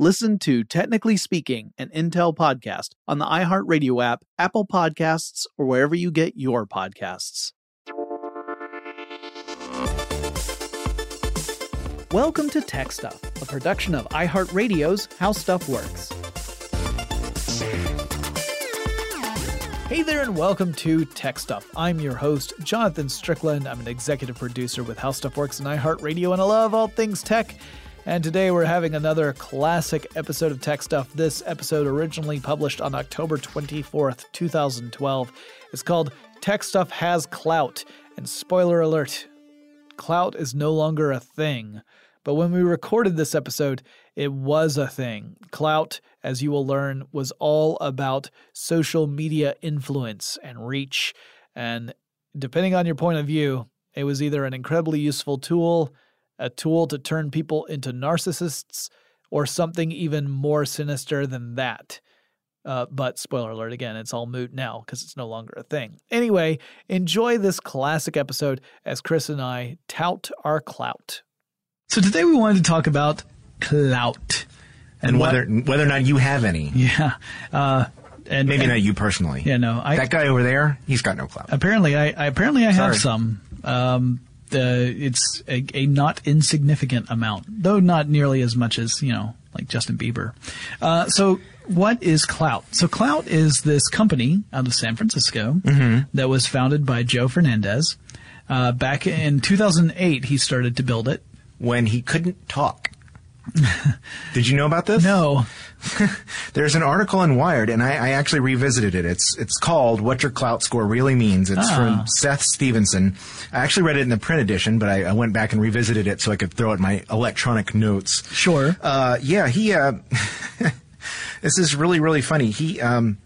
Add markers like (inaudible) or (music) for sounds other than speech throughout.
Listen to Technically Speaking, an Intel podcast on the iHeartRadio app, Apple Podcasts, or wherever you get your podcasts. Welcome to Tech Stuff, a production of iHeartRadio's How Stuff Works. Hey there, and welcome to Tech Stuff. I'm your host, Jonathan Strickland. I'm an executive producer with How Stuff Works and iHeartRadio, and I love all things tech. And today we're having another classic episode of Tech Stuff. This episode, originally published on October 24th, 2012, is called Tech Stuff Has Clout. And spoiler alert, Klout is no longer a thing. But when we recorded this episode, it was a thing. Klout, as you will learn, was all about social media influence and reach. And depending on your point of view, it was either an incredibly useful tool a tool to turn people into narcissists, or something even more sinister than that. Uh, but spoiler alert again, it's all moot now because it's no longer a thing. Anyway, enjoy this classic episode as Chris and I tout our clout. So today we wanted to talk about clout and, and whether what, whether or not you have any. (laughs) Yeah. Uh, and maybe and, not you personally. Yeah, no. I, that guy over there, he's got no clout. Apparently, I, I apparently I Sorry. have some. Um, it's a, a, not insignificant amount, though not nearly as much as you know, like Justin Bieber. Uh, so, what is Klout? So, Klout is this company out of San Francisco mm-hmm. that was founded by Joe Fernandez. Uh, back in 2008, he started to build it when he couldn't talk. Did you know about this? No. (laughs) There's an article in Wired, and I, I, actually revisited it. It's it's called "What Your Klout Score Really Means." It's ah. from Seth Stevenson. I actually read it in the print edition, but I, I, went back and revisited it so I could throw it in my electronic notes. Sure. Uh, yeah, he. Uh, (laughs) this is really really funny. He um,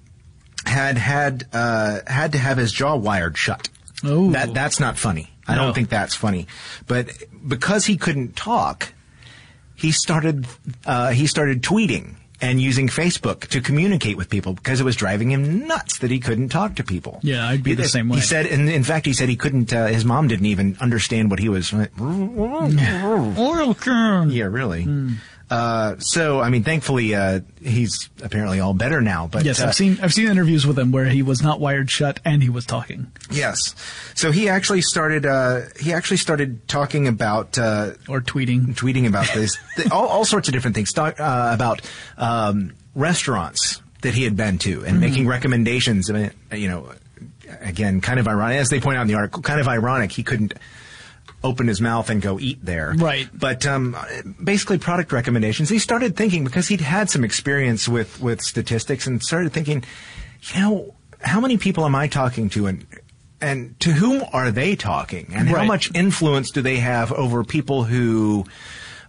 had had uh, had to have his jaw wired shut. Oh. That that's not funny. I no. don't think that's funny. But because he couldn't talk, he started uh, he started tweeting and using Facebook to communicate with people because it was driving him nuts that he couldn't talk to people. Yeah, I'd be he, the same way. He said, and in fact, he said he couldn't. Uh, his mom didn't even understand what he was. (laughs) yeah, really. Mm. Uh, so, I mean, thankfully, uh, he's apparently all better now. But Yes, uh, I've seen I've seen interviews with him where he was not wired shut and he was talking. Yes. So he actually started. Uh, he actually started talking about uh, Or tweeting. tweeting about this, (laughs) th- all, all sorts of different things. Talk, uh, about um, restaurants that he had been to and making recommendations. I mean, you know, again, kind of ironic. As they point out in the article, kind of ironic. He couldn't open his mouth and go eat there. Right. But um, basically, product recommendations. He started thinking because he'd had some experience with with statistics and started thinking, you know, how many people am I talking to and and to whom are they talking and how much influence do they have over people who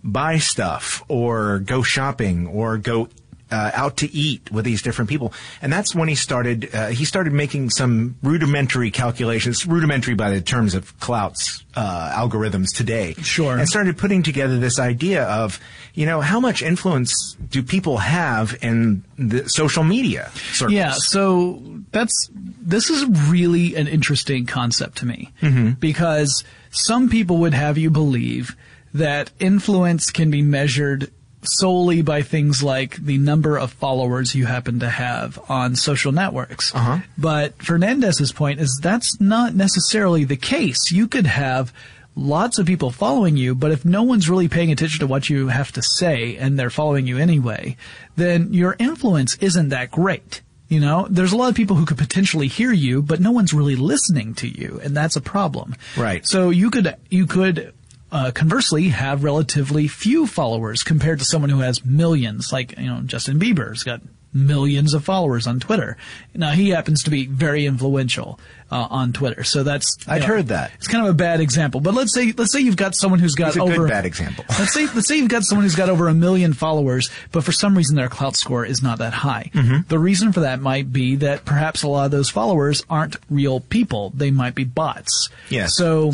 buy stuff or go shopping or go uh, out to eat with these different people and that's when he started uh, he started making some rudimentary calculations rudimentary by the terms of Klout's uh, algorithms today Sure. and started putting together this idea of you know how much influence do people have in the social media circles? Yeah, so that's this is really an interesting concept to me because some people would have you believe that influence can be measured solely by things like the number of followers you happen to have on social networks. Uh-huh. But Fernandez's point is that's not necessarily the case. You could have lots of people following you, but if no one's really paying attention to what you have to say and they're following you anyway, then your influence isn't that great. You know, there's a lot of people who could potentially hear you, but no one's really listening to you, and that's a problem. Right. So you could you could uh, conversely have relatively few followers compared to someone who has millions, like you know Justin Bieber's got millions of followers on Twitter. Now he happens to be very influential uh, on Twitter, so that's I'd know, heard that. It's kind of a bad example, but let's say let's say you've got someone who's got over bad example. (laughs) let's say let's say you've got someone who's got over a million followers, but for some reason their clout score is not that high. Mm-hmm. The reason for that might be that perhaps a lot of those followers aren't real people; they might be bots. Yes. So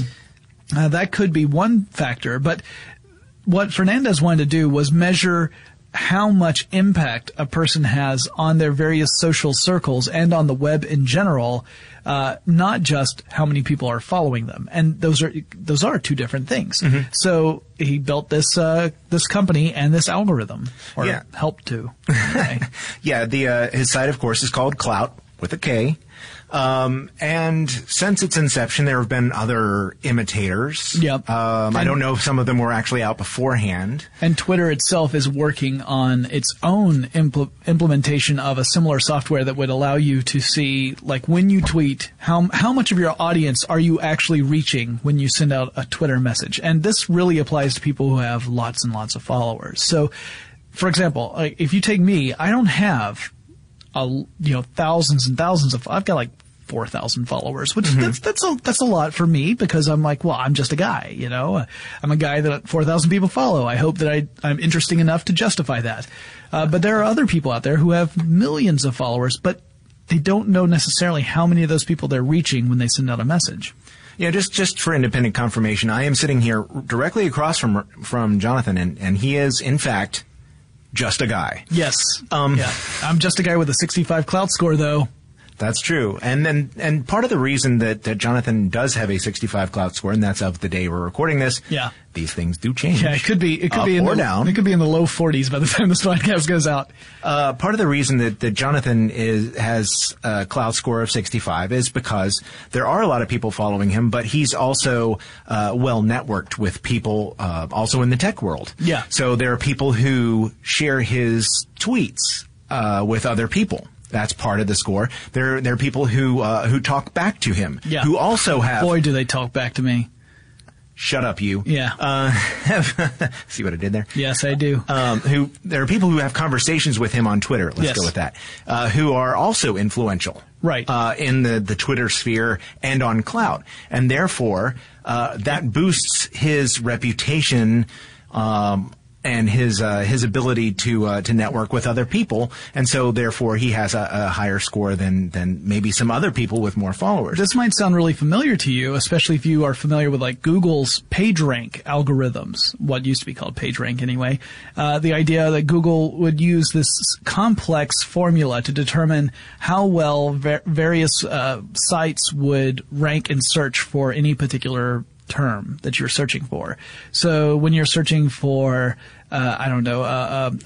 uh, that could be one factor, but what Fernandez wanted to do was measure how much impact a person has on their various social circles and on the web in general, uh, not just how many people are following them. And those are those are two different things. Mm-hmm. So he built this uh, this company and this algorithm, or Yeah. helped to. (laughs) Okay. Yeah, the uh, his site, of course, is called Klout with a K. Um, and since its inception, there have been other imitators. Yep. Um, I don't know if some of them were actually out beforehand. And Twitter itself is working on its own impl- implementation of a similar software that would allow you to see, like, when you tweet, how how much of your audience are you actually reaching when you send out a Twitter message? And this really applies to people who have lots and lots of followers. So, for example, if you take me, I don't have a you know thousands and thousands of. I've got like four thousand followers, which that's that's a that's a lot for me because I'm like, well, I'm just a guy, you know. I'm a guy that four thousand people follow. I hope that I I'm interesting enough to justify that. Uh, but there are other people out there who have millions of followers, but they don't know necessarily how many of those people they're reaching when they send out a message. Yeah, just just for independent confirmation, I am sitting here directly across from from Jonathan, and, and he is in fact just a guy. Yes. Um, yeah. I'm just a guy with a 65 Klout score, though. That's true. And then, and part of the reason that, that Jonathan does have a 65 Klout score, and that's of the day we're recording this. Yeah. These things do change. Yeah, it could be. It could Up be in or the, down. It could be in the low 40s by the (laughs) time this podcast goes out. Uh, part of the reason that, that Jonathan is, has a Klout score of 65 is because there are a lot of people following him, but he's also uh, well networked with people uh, also in the tech world. Yeah. So there are people who share his tweets uh, with other people. That's part of the score. There, there are people who uh, who talk back to him, Yeah. who also have. Boy, do they talk back to me. Shut up, you. Yeah. Uh, (laughs) see what I did there? Yes, I do. um, who there are people who have conversations with him on Twitter. Let's Yes. go with that. Uh, who are also influential, Right. uh, in the the Twitter sphere and on Klout, and therefore uh, that boosts his reputation. Um, and his uh, his ability to uh, to network with other people, and so therefore he has a, a higher score than than maybe some other people with more followers. this might sound really familiar to you, especially if you are familiar with like Google's PageRank algorithms, what used to be called PageRank anyway. Uh, the idea that Google would use this complex formula to determine how well ver- various uh, sites would rank and search for any particular term that you're searching for. So when you're searching for uh, I don't know, uh,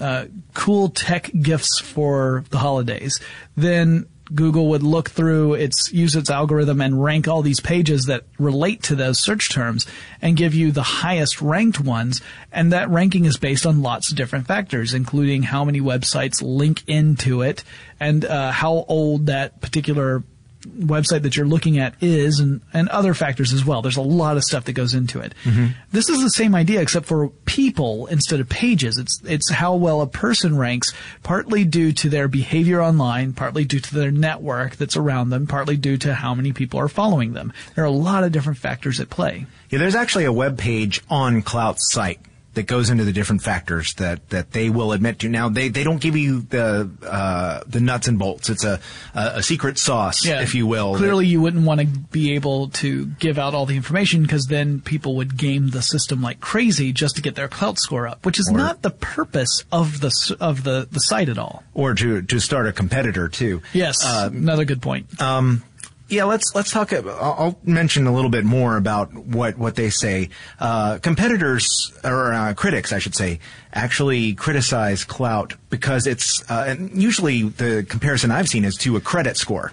uh, uh, cool tech gifts for the holidays, then Google would look through its use its algorithm and rank all these pages that relate to those search terms and give you the highest ranked ones. And that ranking is based on lots of different factors, including how many websites link into it and uh, how old that particular website that you're looking at is and, and other factors as well. There's a lot of stuff that goes into it. Mm-hmm. This is the same idea except for people instead of pages. It's it's how well a person ranks, partly due to their behavior online, partly due to their network that's around them, partly due to how many people are following them. There are a lot of different factors at play. Yeah, there's actually a web page on Klout's site that goes into the different factors that, that they will admit to. Now they, they don't give you the uh, the nuts and bolts. It's a a, a secret sauce, yeah. if you will. Clearly, that, you wouldn't want to be able to give out all the information because then people would game the system like crazy just to get their Klout score up, which is or, not the purpose of the of the, the site at all. Or to to start a competitor too. Yes, uh, another good point. Um, yeah, let's let's talk. I'll mention a little bit more about what what they say. Uh, competitors or uh, critics, I should say, actually criticize Klout because it's uh, and usually the comparison I've seen is to a credit score,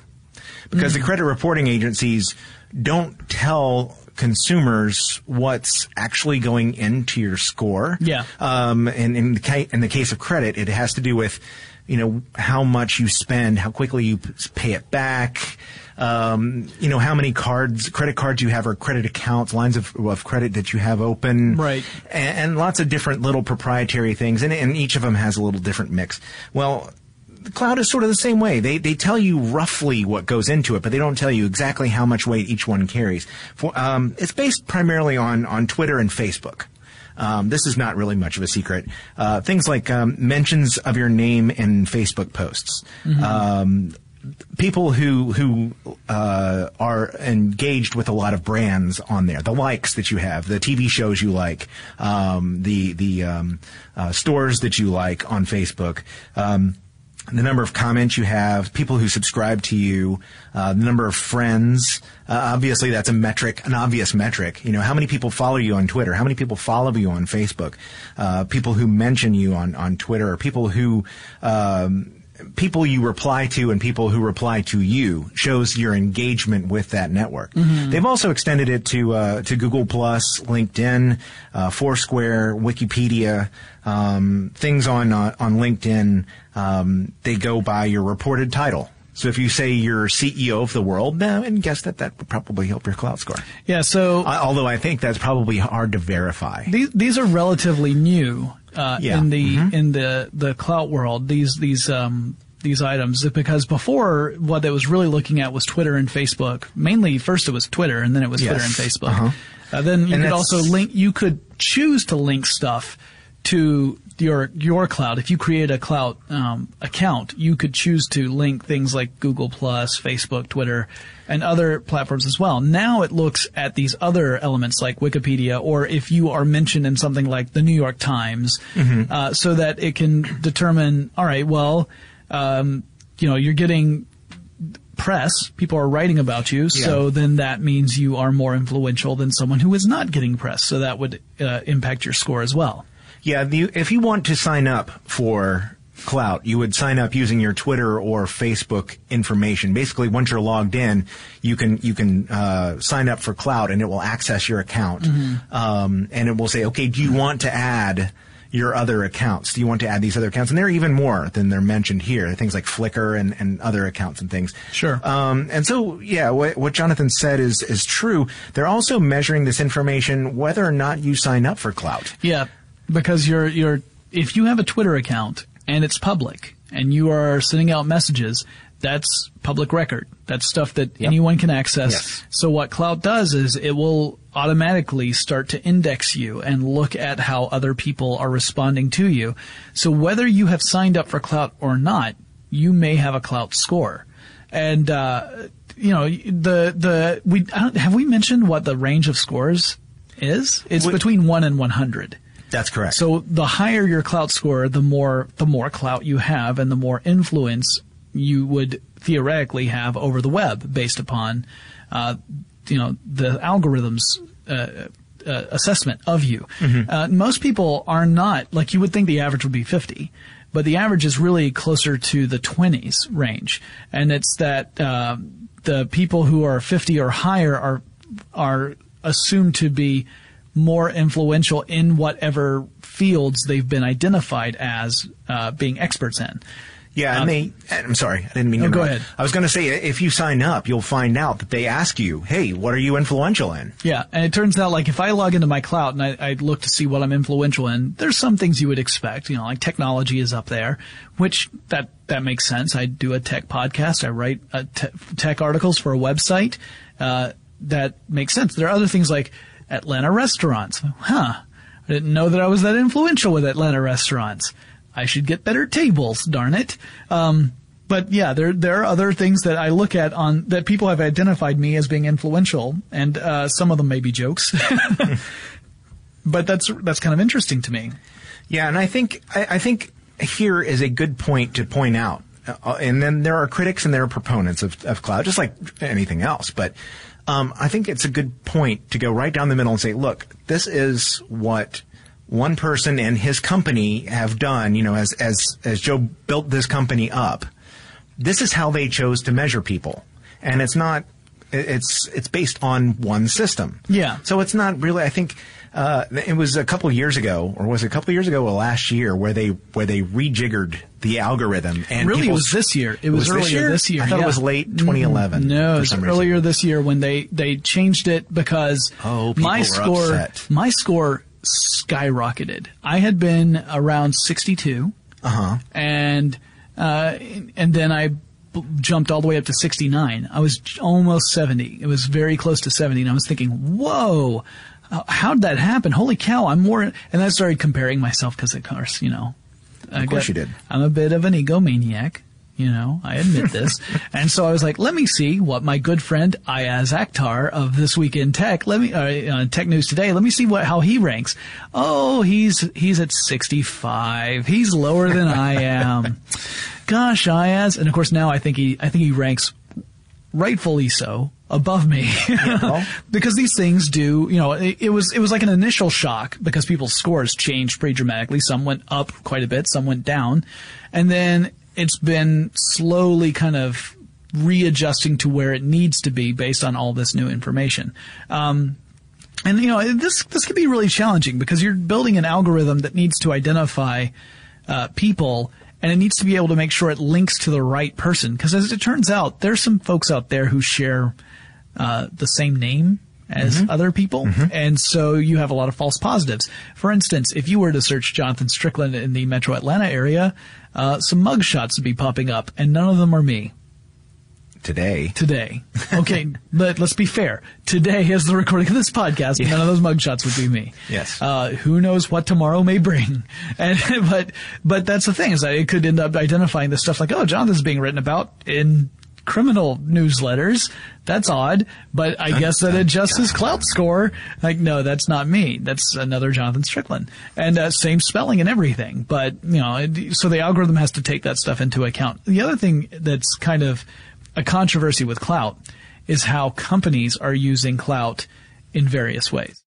because mm-hmm. the credit reporting agencies don't tell consumers what's actually going into your score. Yeah. Um, and in the, ca- in the case of credit, it has to do with, you know, how much you spend, how quickly you pay it back, um, you know, how many cards, credit cards you have or credit accounts, lines of, of credit that you have open. Right. And, and lots of different little proprietary things. And, and each of them has a little different mix. Well, the Klout is sort of the same way. They they tell you roughly what goes into it, but they don't tell you exactly how much weight each one carries. For, um, it's based primarily on on Twitter and Facebook. Um, this is not really much of a secret. Uh, things like um, mentions of your name in Facebook posts. Mm-hmm. People who who uh, are engaged with a lot of brands on there, the likes that you have, the TV shows you like, um, the the um, uh, stores that you like on Facebook. Um, the number of comments you have, people who subscribe to you, uh, the number of friends. Uh, obviously, that's a metric, an obvious metric. You know, how many people follow you on Twitter? How many people follow you on Facebook? Uh, people who mention you on on Twitter, or people who um, people you reply to and people who reply to you shows your engagement with that network. Mm-hmm. They've also extended it to uh, to Google Plus, LinkedIn, uh, Foursquare, Wikipedia, um, things on uh, on LinkedIn. Um, they go by your reported title. So if you say you're CEO of the world, now and guess that that would probably help your Klout score. Yeah. So although I think that's probably hard to verify. These these are relatively new uh, yeah. in the mm-hmm. in the the Klout world. These these um, these items because before what it was really looking at was Twitter and Facebook. Mainly, first it was Twitter, and then it was yes. Twitter and Facebook. Uh-huh. Uh, then you and could also link. You could choose to link stuff to your your Klout. If you create a Klout um, account, you could choose to link things like Google Plus, Facebook, Twitter, and other platforms as well. Now it looks at these other elements like Wikipedia, or if you are mentioned in something like the New York Times, mm-hmm. uh, so that it can determine. All right, well, um, you know, you're getting press, people are writing about you, yeah. so then that means you are more influential than someone who is not getting press. So that would uh, impact your score as well. Yeah, the, if you want to sign up for Klout, you would sign up using your Twitter or Facebook information. Basically, once you're logged in, you can you can uh, sign up for Klout, and it will access your account, mm-hmm. um, and it will say, okay, do you want to add your other accounts? Do you want to add these other accounts? And there are even more than they're mentioned here. Things like Flickr and, and other accounts and things. Sure. Um, and so, yeah, what, what Jonathan said is is true. They're also measuring this information whether or not you sign up for Klout. Yeah because you're you're if you have a Twitter account and it's public and you are sending out messages, that's public record. That's stuff that yep. anyone can access. Yes. So what Klout does is it will automatically start to index you and look at how other people are responding to you. So whether you have signed up for Klout or not, you may have a Klout score. And uh, you know the the we have we mentioned what the range of scores is? It's we, between one and one hundred. That's correct. So the higher your Klout score, the more the more clout you have, and the more influence you would theoretically have over the web, based upon, uh, you know, the algorithms. Uh, uh, assessment of you. Uh, most people are not like you would think the average would be 50, but the average is really closer to the 20s range, and it's that uh, the people who are 50 or higher are are assumed to be more influential in whatever fields they've been identified as uh, being experts in. Yeah, and they. I'm sorry, I didn't mean to. No, go ahead. I was going to say, if you sign up, you'll find out that they ask you, "Hey, what are you influential in?" Yeah, and it turns out like if I log into my Klout and I, I look to see what I'm influential in, there's some things you would expect. You know, like technology is up there, which that that makes sense. I do a tech podcast. I write uh, te- tech articles for a website. Uh, that makes sense. There are other things like Atlanta restaurants. Huh. I didn't know that I was that influential with Atlanta restaurants. I should get better tables, darn it. Um, but yeah, there there are other things that I look at on that people have identified me as being influential, and uh, some of them may be jokes. (laughs) but that's that's kind of interesting to me. Yeah, and I think I, I think here is a good point to point out. Uh, and then there are critics and there are proponents of, of Klout, just like anything else. But um, I think it's a good point to go right down the middle and say, look, this is what one person and his company have done. You know, as as as Joe built this company up, this is how they chose to measure people, and it's not. It's it's based on one system. Yeah. So it's not really. I think uh, it was a couple years ago, or was it a couple years ago, or last year, where they where they rejiggered the algorithm. And really, it was this year. It was, this earlier year? this year. I thought yeah. it was late 2011. No, it was some reason. earlier this year when they they changed it because Oh, my score upset. my score skyrocketed. I had been around 62. Uh-huh. And uh, and then I jumped all the way up to 69. I was almost 70. It was very close to 70 and I was thinking, "Whoa, uh, how'd that happen? Holy cow, I'm more." And I started comparing myself because of course, you know, I Of course got- you did. I'm a bit of an egomaniac. You know, I admit this. (laughs) and so I was like, let me see what my good friend Iyaz Akhtar of This Week in Tech, let me, uh, uh, Tech News Today, let me see what, how he ranks. Oh, he's, he's at 65. He's lower than I am. (laughs) Gosh, Iyaz. And of course now I think he, I think he ranks rightfully so above me. (laughs) Because these things do you know it, it was it was like an initial shock because people's scores changed pretty dramatically. Some went up quite a bit some went down. And then it's been slowly kind of readjusting to where it needs to be based on all this new information. Um, and you know this this can be really challenging because you're building an algorithm that needs to identify uh, people and it needs to be able to make sure it links to the right person. Because as it turns out there's some folks out there who share uh, the same name as other people and so you have a lot of false positives for instance if you were to search jonathan strickland in the metro atlanta area uh, some mug shots would be popping up and none of them are me today. today. (laughs) Okay, but let's be fair. Today is the recording of this podcast. None of those mugshots would be me. Yes. Uh, who knows what tomorrow may bring? (laughs) And but but that's the thing is that it could end up identifying the stuff like oh Jonathan's being written about in criminal newsletters. That's odd, but I guess that adjusts his Klout score. Like, no, that's not me. That's another Jonathan Strickland, and uh, same spelling and everything. But you know, it, so the algorithm has to take that stuff into account. The other thing that's kind of a controversy with Klout is how companies are using Klout in various ways.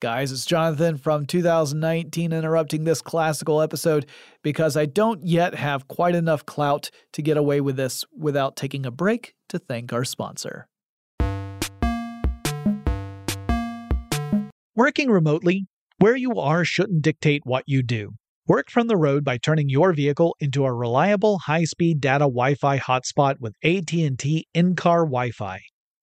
Guys, it's Jonathan from 2019 interrupting this classical episode because I don't yet have quite enough clout to get away with this without taking a break to thank our sponsor. Working remotely, where you are shouldn't dictate what you do. Work from the road by turning your vehicle into a reliable high-speed data Wi-Fi hotspot with AT&T in-car Wi-Fi.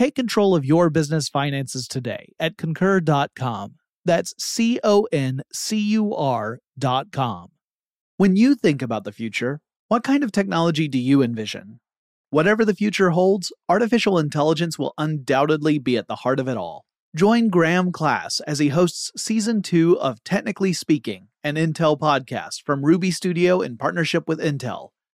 Take control of your business finances today at concur.com. That's C O N C U R.com. When you think about the future, what kind of technology do you envision? Whatever the future holds, artificial intelligence will undoubtedly be at the heart of it all. Join Graham Class as he hosts season two of Technically Speaking, an Intel podcast from Ruby Studio in partnership with Intel.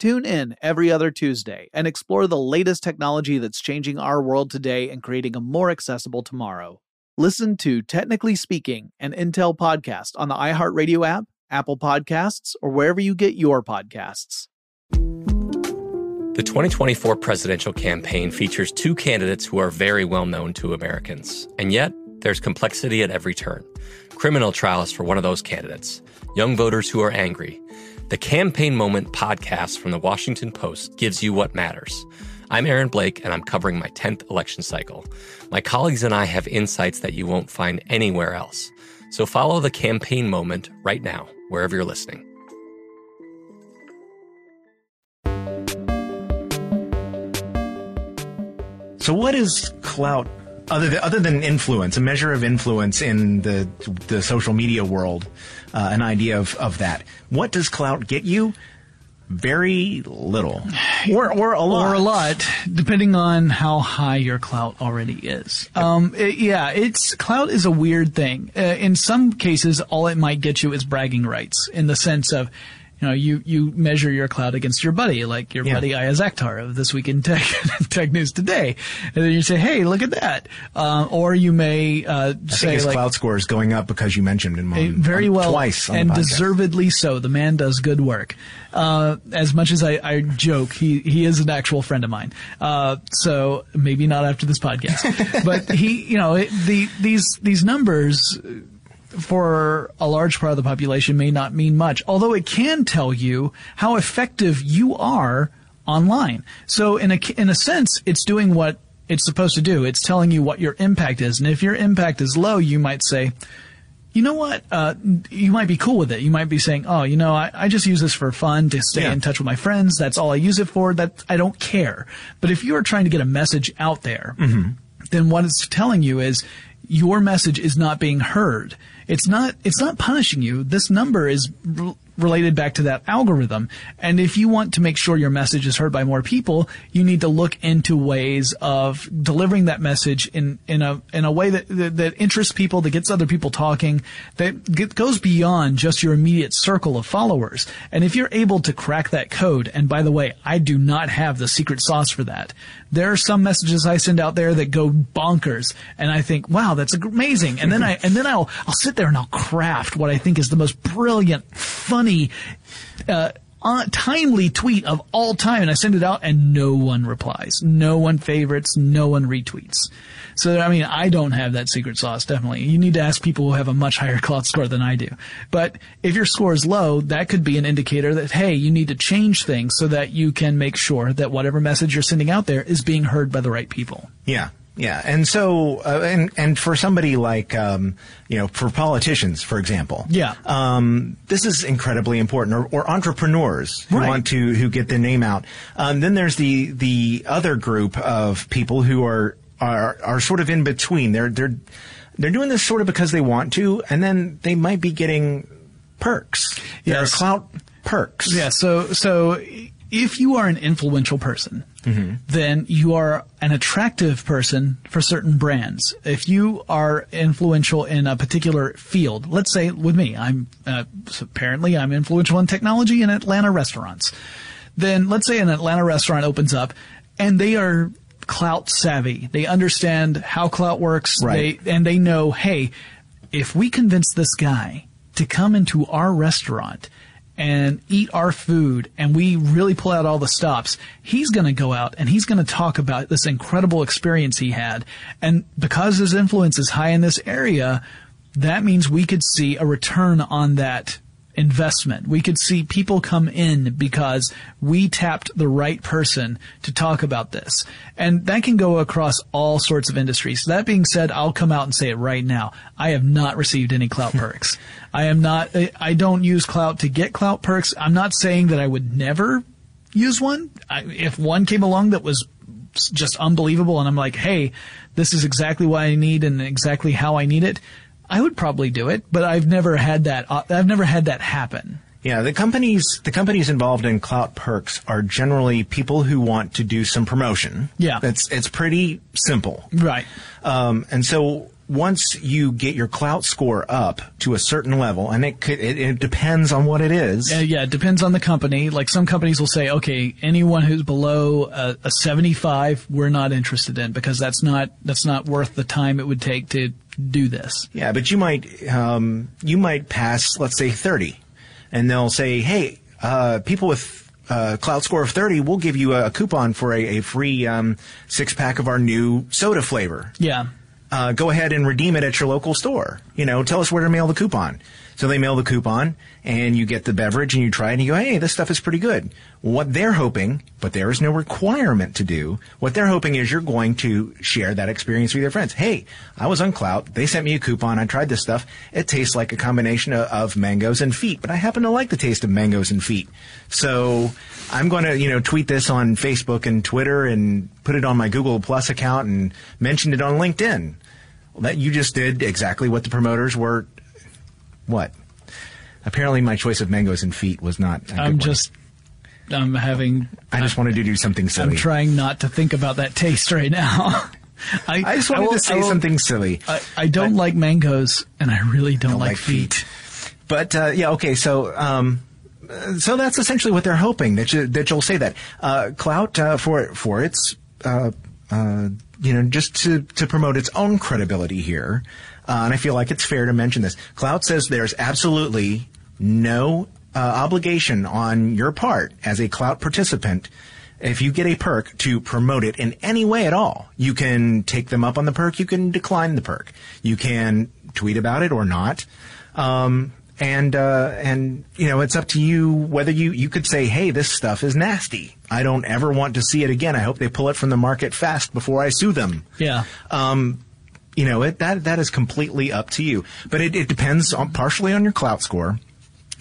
Tune in every other Tuesday and explore the latest technology that's changing our world today and creating a more accessible tomorrow. Listen to Technically Speaking, an Intel podcast on the iHeartRadio app Apple Podcasts, or wherever you get your podcasts. The 2024 presidential campaign features two candidates who are very well known to Americans. And yet, there's complexity at every turn. Criminal trials for one of those candidates, young voters who are angry. The Campaign Moment podcast from the Washington Post gives you what matters. I'm Aaron Blake, and I'm covering my 10th election cycle. My colleagues and I have insights that you won't find anywhere else. So follow the campaign moment right now wherever you're listening. So, what is clout other than, other than influence, a measure of influence in the the social media world, uh, an idea of, of that? What does clout get you? Very little, or or a lot, or a lot, depending on how high your clout already is. Um, it, yeah, it's clout is a weird thing. Uh, in some cases, all it might get you is bragging rights, in the sense of you know, you, you measure your Klout against your buddy, like your yeah. buddy Iyaz Akhtar of This Week in Tech, (laughs) Tech News Today. And then you say, hey, look at that. Uh, or you may uh, say, his like, Klout score is going up because you mentioned him on, very on, well, twice and deservedly so. The man does good work. Uh, as much as I, I, joke, he, he is an actual friend of mine. Uh, so maybe not after this podcast, (laughs) but he, you know, it, the, these, these numbers, for a large part of the population may not mean much, although it can tell you how effective you are online. So in a, in a sense, it's doing what it's supposed to do. It's telling you what your impact is. And if your impact is low, you might say, you know what? Uh, you might be cool with it. You might be saying, oh, you know, I, I just use this for fun to stay yeah. in touch with my friends. That's all I use it for. That I don't care. But if you are trying to get a message out there, mm-hmm. then what it's telling you is your message is not being heard. It's not, it's not punishing you. This number is related back to that algorithm. And if you want to make sure your message is heard by more people, you need to look into ways of delivering that message in, in a, in a way that, that, that interests people, that gets other people talking, that get, goes beyond just your immediate circle of followers. And if you're able to crack that code, and by the way, I do not have the secret sauce for that. There are some messages I send out there that go bonkers, and I think, wow, that's amazing. And then I, and then I'll, I'll sit there and I'll craft what I think is the most brilliant, funny, uh, uh, timely tweet of all time, and I send it out, and no one replies, no one favorites, no one retweets. So, I mean, I don't have that secret sauce, definitely. You need to ask people who have a much higher (laughs) Klout score than I do. But if your score is low, that could be an indicator that, hey, you need to change things so that you can make sure that whatever message you're sending out there is being heard by the right people. Yeah. Yeah, and so uh, and and for somebody like um, you know for politicians, for example, yeah, um, this is incredibly important. Or, or entrepreneurs who right. want to who get their name out. Um, then there's the the other group of people who are are are sort of in between. They're they're they're doing this sort of because they want to, and then they might be getting perks. There Yes. are Klout perks. Yeah. So so if you are an influential person, then you are an attractive person for certain brands. If you are influential in a particular field, let's say with me, I'm uh, apparently I'm influential in technology in Atlanta restaurants. Then let's say an Atlanta restaurant opens up and they are Klout savvy. They understand how Klout works. Right. They, and they know, hey, if we convince this guy to come into our restaurant and eat our food and we really pull out all the stops, he's going to go out and he's going to talk about this incredible experience he had. And because his influence is high in this area, that means we could see a return on that investment. We could see people come in because we tapped the right person to talk about this. And that can go across all sorts of industries. That being said, I'll come out and say it right now. I have not received any Klout (laughs) perks. I am not, I don't use Klout to get Klout perks. I'm not saying that I would never use one. I, if one came along that was just unbelievable and I'm like, hey, this is exactly what I need and exactly how I need it, I would probably do it, but I've never had that, uh, I've never had that happen. Yeah, the companies the companies involved in Klout perks are generally people who want to do some promotion. Yeah. It's it's pretty simple. Right. Um, and so once you get your Klout score up to a certain level, and it could, it, it depends on what it is. Uh, yeah, it depends on the company. Like some companies will say, okay, anyone who's below a, a 75, we're not interested in because that's not, that's not worth the time it would take to do this. Yeah, but you might um, you might pass, let's say, thirty, and they'll say, "Hey, uh, people with uh, Klout score of thirty, we'll give you a, coupon for a, a free um, six pack of our new soda flavor. Yeah. Uh, go ahead and redeem it at your local store. You know, tell us where to mail the coupon." So they mail the coupon, and you get the beverage, and you try it, and you go, "Hey, this stuff is pretty good." What they're hoping, but there is no requirement to do. What they're hoping is you're going to share that experience with your friends. Hey, I was on Klout. They sent me a coupon. I tried this stuff. It tastes like a combination of, of mangoes and feet, but I happen to like the taste of mangoes and feet. So I'm going to, you know, tweet this on Facebook and Twitter and put it on my Google Plus account and mention it on LinkedIn. Well, that you just did exactly what the promoters were. What? Apparently, my choice of mangoes and feet was not. a good I'm just, I'm having, I just wanted to do something silly. I'm trying not to think about that taste right now. (laughs) I, I just wanted will- to say I will- something silly. I, I don't like mangoes and I really don't, like, like feet. feet. But uh, yeah, okay. So um, so that's essentially what they're hoping that you that you'll say that uh, Klout uh, for for its uh, uh, you know just to to promote its own credibility here. Uh, and I feel like it's fair to mention this. Klout says there's absolutely no uh, obligation on your part as a Klout participant. If you get a perk to promote it in any way at all, you can take them up on the perk. You can decline the perk. You can tweet about it or not. Um, and uh, and you know it's up to you whether you you could say, hey, this stuff is nasty. I don't ever want to see it again. I hope they pull it from the market fast before I sue them. Yeah. Um, you know it that that is completely up to you. But it, it depends on partially on your Klout score.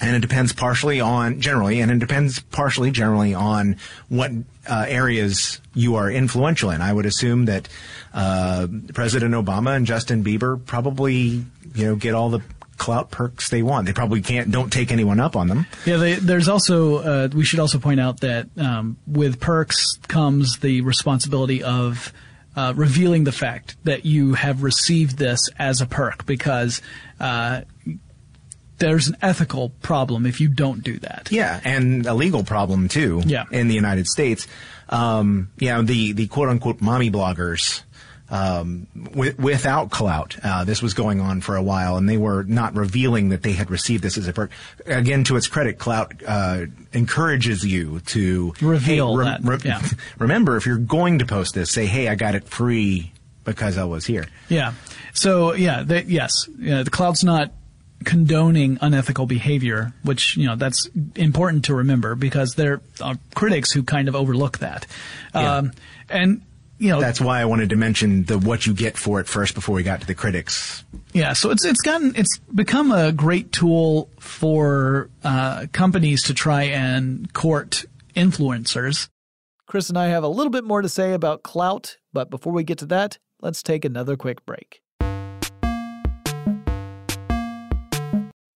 And it depends partially on generally, and it depends partially generally on what uh, areas you are influential in. I would assume that uh, President Obama and Justin Bieber probably, you know, get all the Klout perks they want. They probably can't, don't take anyone up on them. Yeah, they, there's also, uh, we should also point out that um, with perks comes the responsibility of uh, revealing the fact that you have received this as a perk because uh, there's an ethical problem if you don't do that. Yeah, and a legal problem too. Yeah. in the United States. Um, yeah, the the quote unquote mommy bloggers. Um, with, without Klout, uh, this was going on for a while, and they were not revealing that they had received this as a perk. Again, to its credit, Klout uh, encourages you to Reveal hey, that, yeah. (laughs) Remember, if you're going to post this, say, "Hey, I got it free because I was here." Yeah. So yeah, they, yes, yeah, the Klout's not condoning unethical behavior, which you know that's important to remember because there are critics who kind of overlook that. Yeah. Um, and you know That's why I wanted to mention the what you get for it first before we got to the critics. Yeah, so it's it's gotten it's become a great tool for uh, companies to try and court influencers. Chris and I have a little bit more to say about Klout, but before we get to that, let's take another quick break.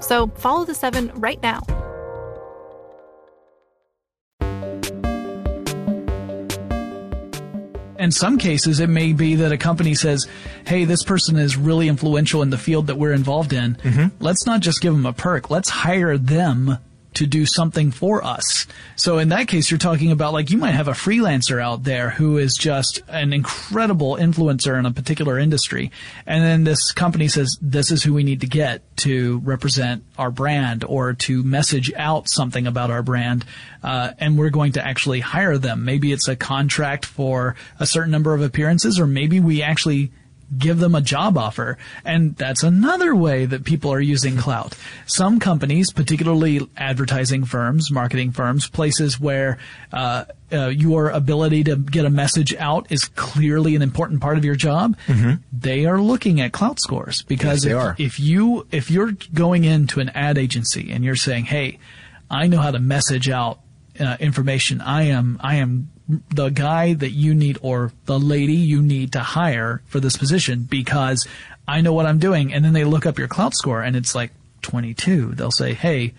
So follow the seven right now. In some cases, it may be that a company says, hey, this person is really influential in the field that we're involved in. Mm-hmm. Let's not just give them a perk. Let's hire them to do something for us. So in that case, you're talking about like you might have a freelancer out there who is just an incredible influencer in a particular industry. And then this company says, this is who we need to get to represent our brand or to message out something about our brand. Uh, and we're going to actually hire them. Maybe it's a contract for a certain number of appearances or maybe we actually give them a job offer. And that's another way that people are using (laughs) Klout. Some companies, particularly advertising firms, marketing firms, places where uh, uh, your ability to get a message out is clearly an important part of your job. Mm-hmm. They are looking at Klout scores because yes, if, if you if you're going into an ad agency and you're saying, "Hey, I know how to message out uh, information. I am I am the guy that you need or the lady you need to hire for this position because I know what I'm doing. And then they look up your Klout score and it's like 22. They'll say, Hey,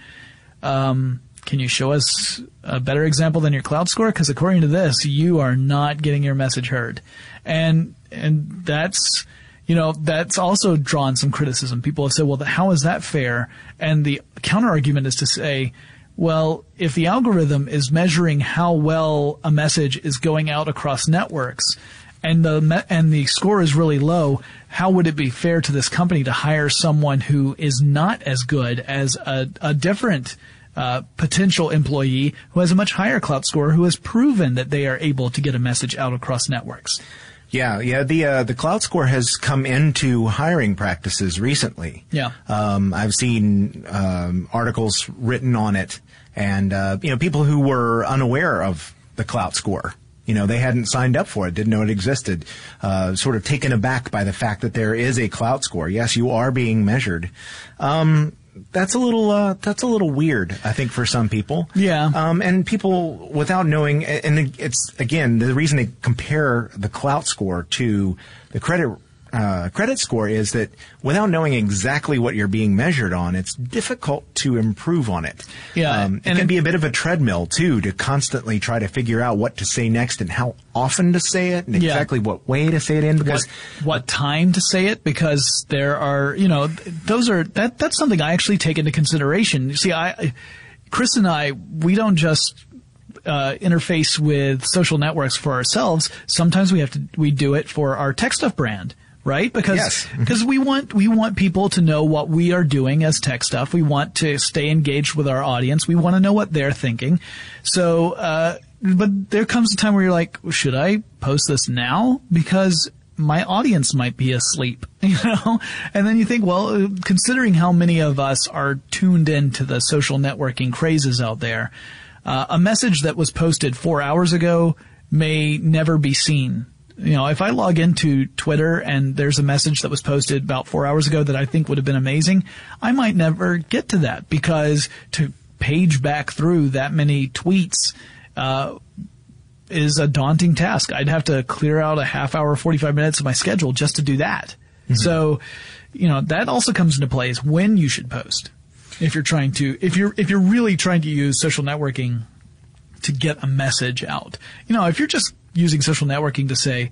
um, can you show us a better example than your Klout score? Because according to this, you are not getting your message heard. And, and that's, you know, that's also drawn some criticism. People have said, well, how is that fair? And the counter argument is to say, well, if the algorithm is measuring how well a message is going out across networks, and the me- and the score is really low, how would it be fair to this company to hire someone who is not as good as a, a different uh, potential employee who has a much higher Klout score who has proven that they are able to get a message out across networks? Yeah, yeah. The uh, the Klout score has come into hiring practices recently. Yeah, um, I've seen um, articles written on it, and uh, you know people who were unaware of the Klout score. You know, they hadn't signed up for it, didn't know it existed. Uh, sort of taken aback by the fact that there is a Klout score. Yes, you are being measured. Um, that's a little uh, that's a little weird, I think, for some people. Yeah. Um, and people without knowing, and it's again the reason they compare the Klout score to the credit uh, credit score is that without knowing exactly what you're being measured on, it's difficult to improve on it. Yeah, um, it can it, be a bit of a treadmill too to constantly try to figure out what to say next and how often to say it and yeah. exactly what way to say it in because what, what time to say it because there are you know those are that that's something I actually take into consideration. You see, I Chris and I we don't just uh, interface with social networks for ourselves, sometimes we have to we do it for our tech stuff brand right? Because yes. because we want we want people to know what we are doing as tech stuff. We want to stay engaged with our audience. We want to know what they're thinking. So, uh, but there comes a time where you're like, should I post this now? Because my audience might be asleep, (laughs) you know? And then you think, well, considering how many of us are tuned into the social networking crazes out there, uh, a message that was posted four hours ago may never be seen you know, if I log into Twitter and there's a message that was posted about four hours ago that I think would have been amazing, I might never get to that because to page back through that many tweets uh, is a daunting task. I'd have to clear out a half hour, 45 minutes of my schedule just to do that. Mm-hmm. So, you know, that also comes into play is when you should post. If you're trying to, if you're, if you're really trying to use social networking to get a message out, you know, if you're just using social networking to say,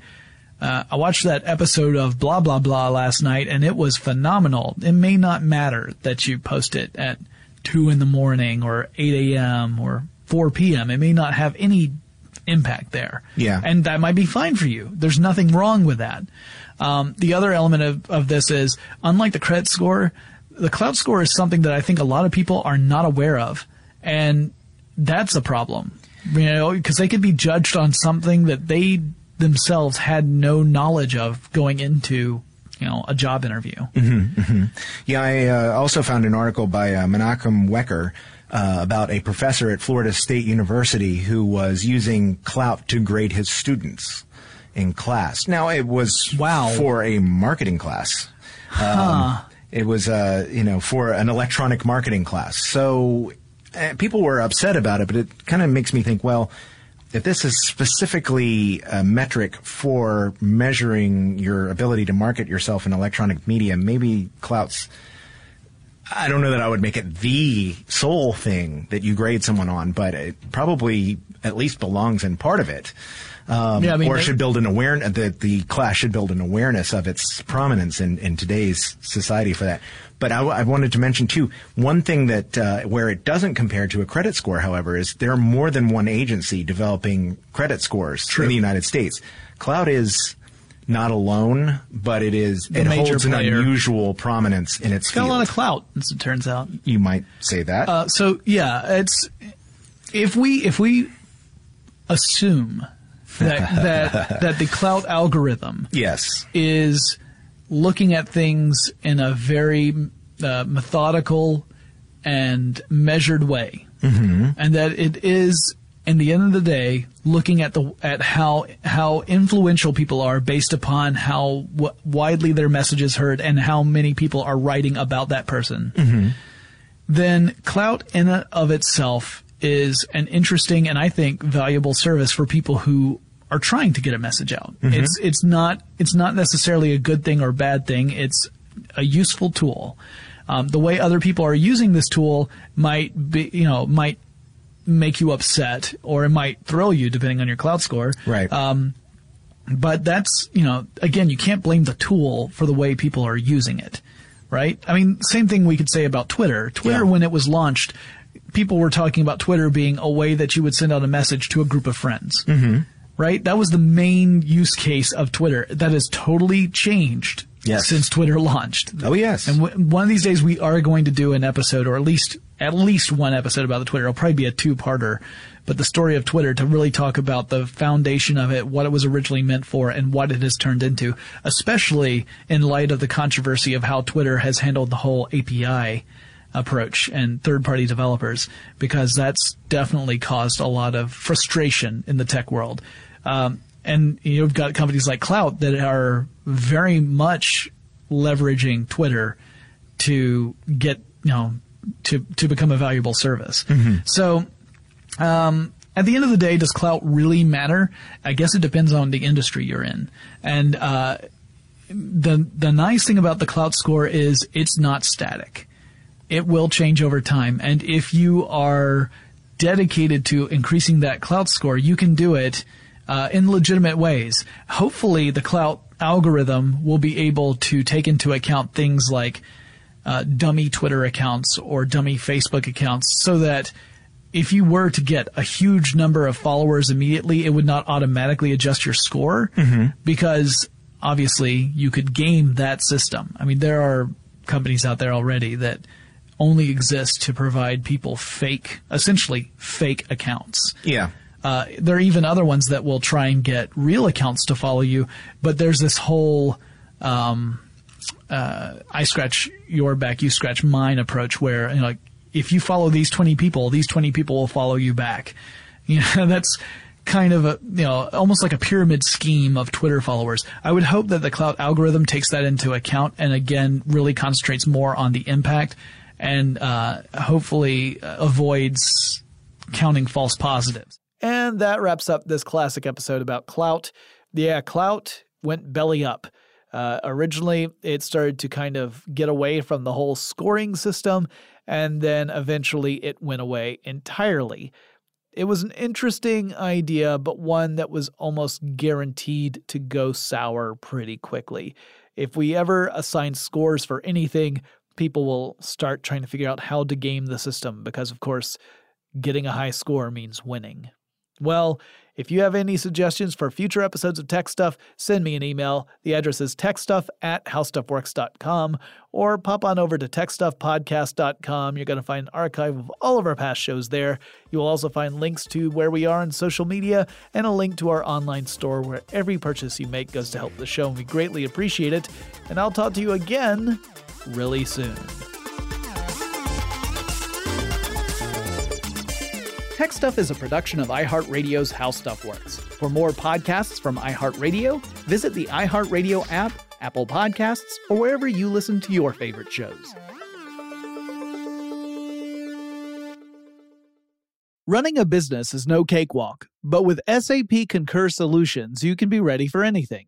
uh, I watched that episode of blah blah blah last night and it was phenomenal. It may not matter that you post it at two in the morning or 8 a.m. or 4 p.m. It may not have any impact there. Yeah. And that might be fine for you. There's nothing wrong with that. Um, the other element of, of this is, unlike the credit score, the Klout score is something that I think a lot of people are not aware of. And that's a problem. You know, because they could be judged on something that they themselves had no knowledge of going into you know a job interview. Mm-hmm, mm-hmm. Yeah, I uh, also found an article by uh, Menachem Wecker. Uh, about a professor at Florida State University who was using Klout to grade his students in class. Now it was wow. for a marketing class. Um. It was, uh, you know, for an electronic marketing class. So people were upset about it, but it kind of makes me think, well, if this is specifically a metric for measuring your ability to market yourself in electronic media, maybe Klout's. I don't know that I would make it the sole thing that you grade someone on, but it probably at least belongs in part of it. Um, yeah, I mean, or should build an awareness that the class should build an awareness of its prominence in, in today's society for that. But I, I wanted to mention too one thing that uh, where it doesn't compare to a credit score, however, is there are more than one agency developing credit scores True. in the United States. Klout is not alone, but it is the it holds player. an unusual prominence in its. It's got field. a lot of clout, as it turns out. You might say that. Uh, so yeah, it's if we if we assume that that (laughs) that the Klout algorithm yes is looking at things in a very uh, methodical and measured way, mm-hmm. and that it is, in the end of the day, looking at the at how how influential people are based upon how w- widely their message is heard and how many people are writing about that person. Mm-hmm. Then Klout in and of itself is an interesting and I think valuable service for people who are trying to get a message out. Mm-hmm. It's it's not it's not necessarily a good thing or bad thing. It's a useful tool. Um, the way other people are using this tool might be you know might make you upset or it might thrill you depending on your Klout score. Right. Um, but that's you know again you can't blame the tool for the way people are using it. Right. I mean same thing we could say about Twitter. Twitter yeah. when it was launched. People were talking about Twitter being a way that you would send out a message to a group of friends. Mm-hmm right? That was the main use case of Twitter. That has totally changed yes. since Twitter launched. Oh yes. And w- one of these days we are going to do an episode, or at least at least one episode about the Twitter. It'll probably be a two-parter, but the story of Twitter to really talk about the foundation of it, what it was originally meant for, and what it has turned into. Especially in light of the controversy of how Twitter has handled the whole API approach and third party developers because that's definitely caused a lot of frustration in the tech world. Um, and you've got companies like Klout that are very much leveraging Twitter to get you know to to become a valuable service. Mm-hmm. So. Um, at the end of the day, does Klout really matter? I guess it depends on the industry you're in. And uh, the the nice thing about the Klout score is it's not static. It will change over time, and if you are dedicated to increasing that Klout score, you can do it uh, in legitimate ways. Hopefully, the Klout algorithm will be able to take into account things like uh, dummy Twitter accounts or dummy Facebook accounts so that if you were to get a huge number of followers immediately, it would not automatically adjust your score mm-hmm. because obviously you could game that system. I mean, there are companies out there already that only exist to provide people fake, essentially fake accounts. Yeah. Uh, there are even other ones that will try and get real accounts to follow you, but there's this whole um, uh, I scratch your back, you scratch mine approach where you know, like, if you follow these 20 people, these 20 people will follow you back. (laughs) You know, that's kind of a, you know, almost like a pyramid scheme of Twitter followers. I would hope that the Klout algorithm takes that into account and again really concentrates more on the impact and uh, hopefully uh, avoids counting false positives. And that wraps up this classic episode about Klout. Yeah, Klout went belly up. Uh, originally, it started to kind of get away from the whole scoring system, and then eventually it went away entirely. It was an interesting idea, but one that was almost guaranteed to go sour pretty quickly. If we ever assign scores for anything, people will start trying to figure out how to game the system because, of course, getting a high score means winning. Well, if you have any suggestions for future episodes of Tech Stuff, send me an email. The address is techstuff at howstuffworks.com or pop on over to techstuffpodcast.com. You're going to find an archive of all of our past shows there. You will also find links to where we are on social media and a link to our online store where every purchase you make goes to help the show, and we greatly appreciate it. And I'll talk to you again really soon. Tech Stuff is a production of iHeartRadio's How Stuff Works. For more podcasts from iHeartRadio, visit the iHeartRadio app, Apple Podcasts, or wherever you listen to your favorite shows. Running a business is no cakewalk, but with SAP Concur Solutions, you can be ready for anything.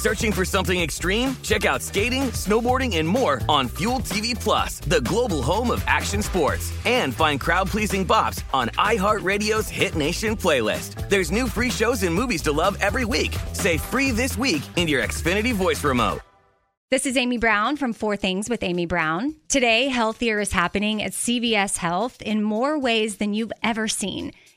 Searching for something extreme? Check out skating, snowboarding, and more on Fuel TV Plus, the global home of action sports. And find crowd-pleasing bops on iHeartRadio's Hit Nation playlist. There's new free shows and movies to love every week. Say free this week in your Xfinity voice remote. This is Amy Brown from Four Things with Amy Brown. Today, healthier is happening at CVS Health in more ways than you've ever seen.